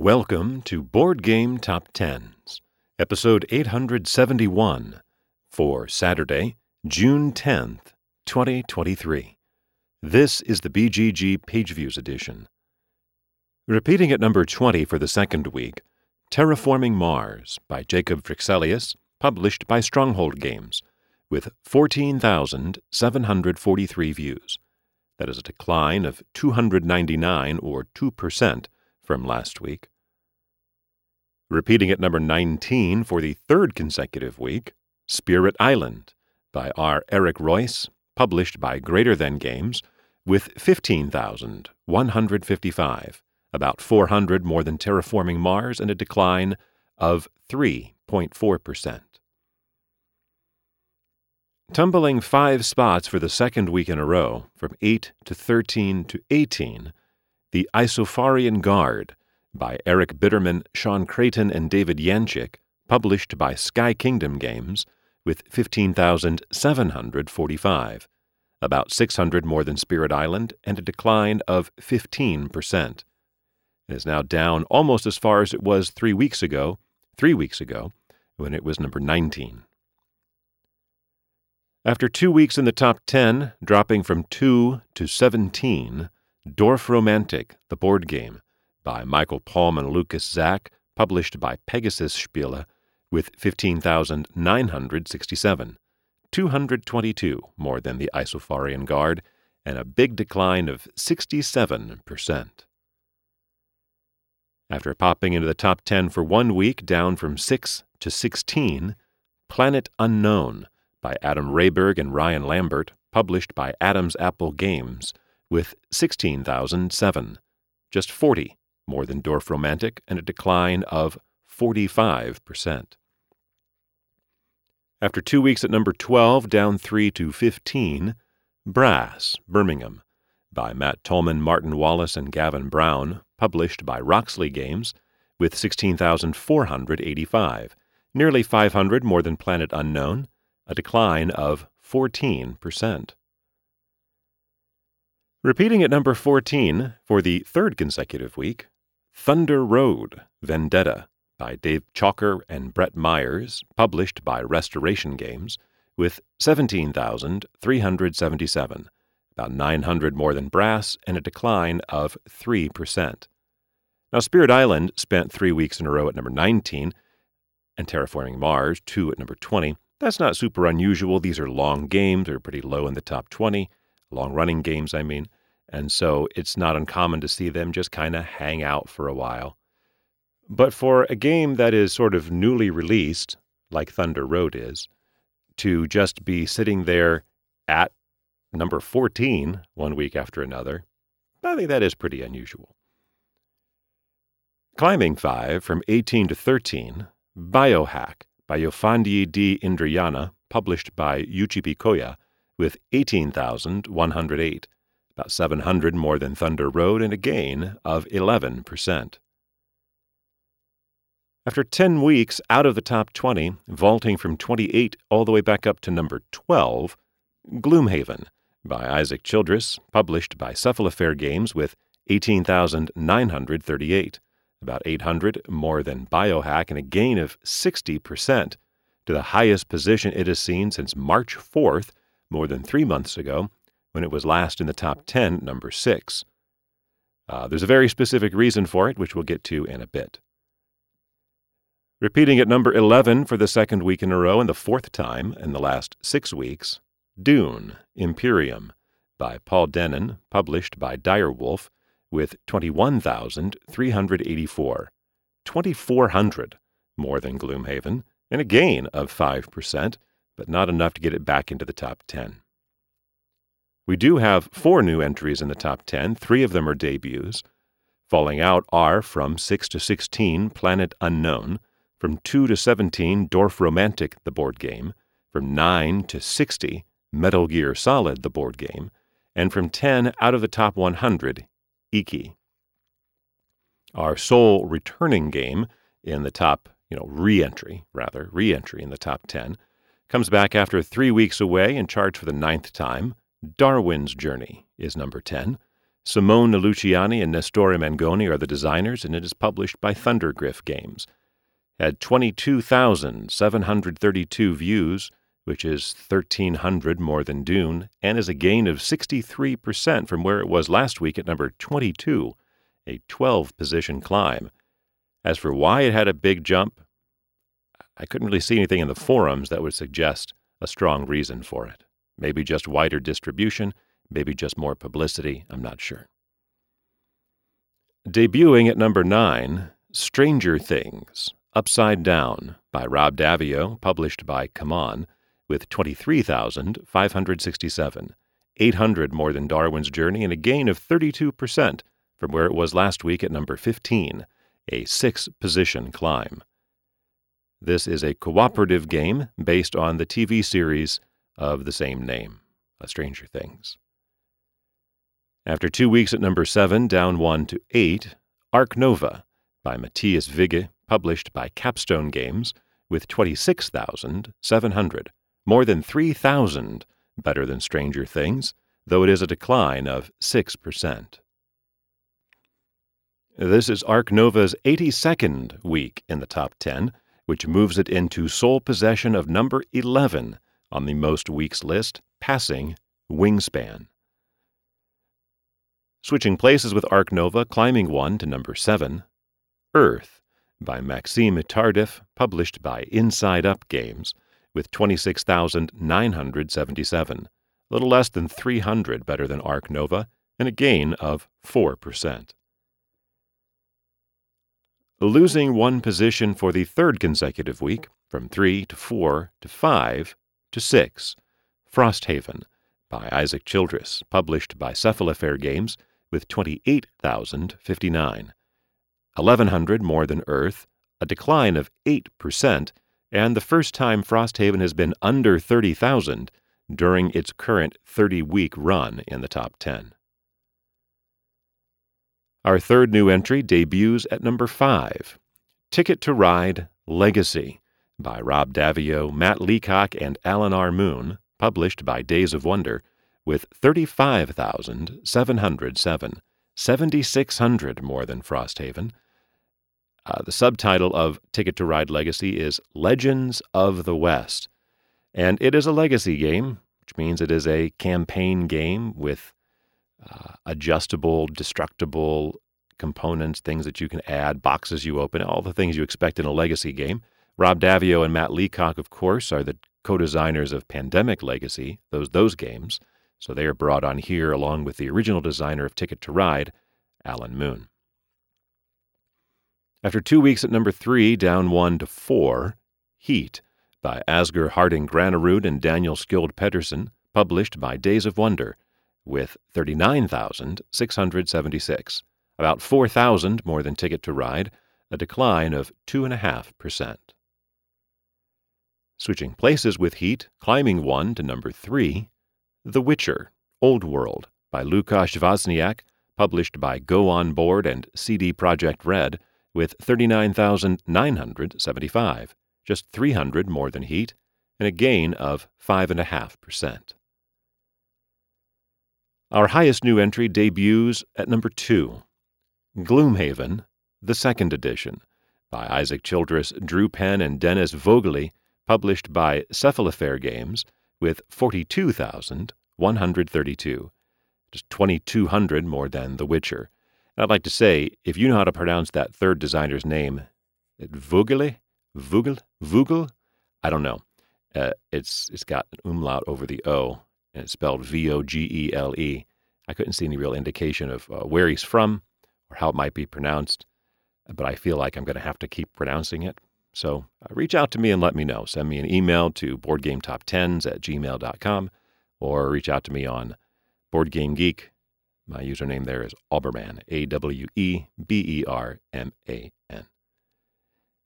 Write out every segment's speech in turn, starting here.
Welcome to Board Game Top Tens, episode 871 for Saturday, June 10th, 2023. This is the BGG Page Views edition. Repeating at number 20 for the second week, Terraforming Mars by Jacob Fryxelius, published by Stronghold Games, with 14,743 views. That is a decline of 299 or 2% from last week. Repeating at number 19 for the third consecutive week, Spirit Island by R. Eric Reuss, published by Greater Than Games, with 15,155, about 400 more than Terraforming Mars, and a decline of 3.4%. Tumbling five spots for the second week in a row, from 8 to 13 to 18, the Isofarian Guard by Eric Bitterman, Sean Creighton, and David Yanchik, published by Sky Kingdom Games, with 15,745, about 600 more than Spirit Island, and a decline of 15%. It is now down almost as far as it was three weeks ago, three weeks ago, when it was number 19. After two weeks in the top 10, dropping from 2 to 17, Dorfromantik, the board game, by Michael Palm and Lukas Zach, published by Pegasus Spiele, with 15,967, 222 more than the Isofarian Guard, and a big decline of 67%. After popping into the top 10 for one week, down from 6 to 16, Planet Unknown by Adam Rehberg and Ryan Lambert, published by Adam's Apple Games, with 16,007, just 40 more than Dorfromantik, and a decline of 45%. After two weeks at number 12, down 3 to 15, Brass, Birmingham, by Matt Tolman, Martin Wallace, and Gavin Brown, published by Roxley Games, with 16,485, nearly 500 more than Planet Unknown, a decline of 14%. Repeating at number 14 for the third consecutive week, Thunder Road Vendetta by Dave Chalker and Brett Myers, published by Restoration Games, with 17,377, about 900 more than Brass, and a decline of 3%. Now, Spirit Island spent three weeks in a row at number 19, and Terraforming Mars, two at number 20. That's not super unusual. These are long games, they're pretty low in the top 20, long running games, I mean. And so it's not uncommon to see them just kind of hang out for a while. But for a game that is sort of newly released, like Thunder Road is, to just be sitting there at number 14 one week after another, I think that is pretty unusual. Climbing 5 from 18 to 13, Biohack by Yofandi D. Indriana, published by Koya, with 18,108 about 700 more than Thunder Road, and a gain of 11%. After 10 weeks out of the top 20, vaulting from 28 all the way back up to number 12, Gloomhaven by Isaac Childress, published by Cephalofair Games with 18,938, about 800 more than Biohack, and a gain of 60% to the highest position it has seen since March 4th, more than three months ago, when it was last in the top 10, number 6. Uh, there's a very specific reason for it, which we'll get to in a bit. Repeating at number 11 for the second week in a row and the fourth time in the last six weeks, Dune Imperium by Paul Dennen, published by Direwolf, with 21,384, 2,400 more than Gloomhaven, and a gain of 5%, but not enough to get it back into the top 10. We do have four new entries in the top 10, three of them are debuts. Falling out are from 6 to 16, Planet Unknown, from 2 to 17, Dorfromantik, the board game, from 9 to 60, Metal Gear Solid, the board game, and from 10 out of the top 100, Iki. Our sole returning game in the top, you know, re entry, rather, re entry in the top 10, comes back after three weeks away and charged for the ninth time. Darwin's Journey is number 10, Simone Luciani and Nestore Mangoni are the designers, and it is published by Thundergryph Games. Had 22,732 views, which is 1,300 more than Dune, and is a gain of 63% from where it was last week at number 22, a 12 position climb. As for why it had a big jump, I couldn't really see anything in the forums that would suggest a strong reason for it. Maybe just wider distribution, maybe just more publicity, I'm not sure. Debuting at number 9, Stranger Things Upside Down by Rob Daviau, published by CMON, with 23,567, 800 more than Darwin's Journey, and a gain of 32% from where it was last week at number 15, a six position climb. This is a cooperative game based on the TV series of the same name, Stranger Things. After two weeks at number 7, down 1 to 8, Ark Nova by Matthias Wigge, published by Capstone Games, with 26,700, more than 3,000 better than Stranger Things, though it is a decline of 6%. This is Ark Nova's 82nd week in the top 10, which moves it into sole possession of number 11 on the most weeks list, passing Wingspan. Switching places with Ark Nova, climbing one to number 7, Earth by Maxime Tardif, published by Inside Up Games, with 26,977, a little less than 300 better than Ark Nova, and a gain of 4% losing one position for the third consecutive week from 3 to 4 to 5 to 6. Frosthaven by Isaac Childress, published by Cephalofair Games with 28,059. 1,100 more than Earth, a decline of 8%, and the first time Frosthaven has been under 30,000 during its current 30 week run in the top 10. Our third new entry debuts at number 5 Ticket to Ride Legacy by Rob Daviau, Matt Leacock, and Alan R. Moon, published by Days of Wonder, with 35,707, 7,600 more than Frosthaven. Uh, the subtitle of Ticket to Ride Legacy is Legends of the West, and it is a legacy game, which means it is a campaign game with uh, adjustable, destructible components, things that you can add, boxes you open, all the things you expect in a legacy game. Rob Daviau and Matt Leacock, of course, are the co-designers of Pandemic Legacy, those those games. So they are brought on here along with the original designer of Ticket to Ride, Alan Moon. After two weeks at number three, down one to four, Heat by Asger Harding Granerud and Daniel Skjold Pedersen, published by Days of Wonder with 39,676, about 4,000 more than Ticket to Ride, a decline of 2.5%. Switching places with Heat, climbing one to number 3, The Witcher, Old World by Lukasz Wozniak, published by Go On Board and CD Projekt Red, with 39,975, just 300 more than Heat, and a gain of 5.5%. Our highest new entry debuts at number two Gloomhaven, the second edition, by Isaac Childress, Drew Penn, and Dennis Vogeli, published by Cephalofair Games, with 42,132, just 2,200 more than The Witcher. And I'd like to say, if you know how to pronounce that third designer's name, Vogeli? Vogel? Vogel? I don't know. Uh, it's it's got an umlaut over the O and it's spelled V O G E L E. I couldn't see any real indication of uh, where he's from or how it might be pronounced, but I feel like I'm going to have to keep pronouncing it. So uh, reach out to me and let me know. Send me an email to boardgametop10s at gmail.com or reach out to me on BoardGameGeek. My username there is Aweberman, A W E B E R M A N.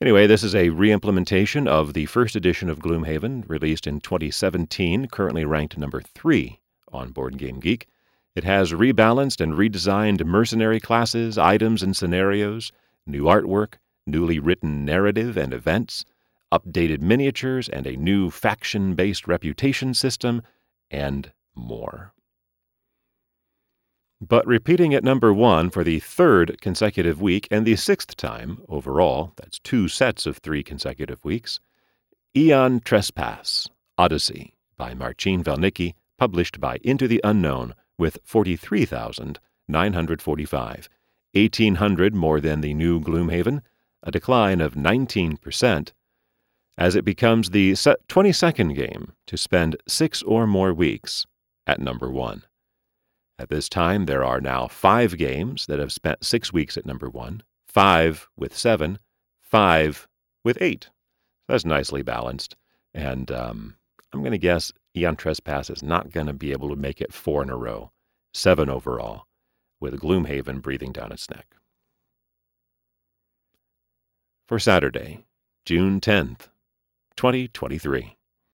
Anyway, this is a reimplementation of the first edition of Gloomhaven, released in 2017, currently ranked number three on Board Game Geek. It has rebalanced and redesigned mercenary classes, items, and scenarios, new artwork, newly written narrative and events, updated miniatures, and a new faction based reputation system, and more. But repeating at number one for the third consecutive week and the sixth time overall, that's two sets of three consecutive weeks, Aeon Trespass, Odyssey by Marcin Welnicki, published by Into the Unknown with 43,945, 1,800 more than the new Gloomhaven, a decline of 19%, as it becomes the 22nd game to spend six or more weeks at number one. At this time, there are now five games that have spent six weeks at number one, five with seven, five with eight. That's nicely balanced. And um, I'm going to guess Aeon Trespass is not going to be able to make it four in a row, seven overall, with Gloomhaven breathing down its neck. For Saturday, June 10th, 2023.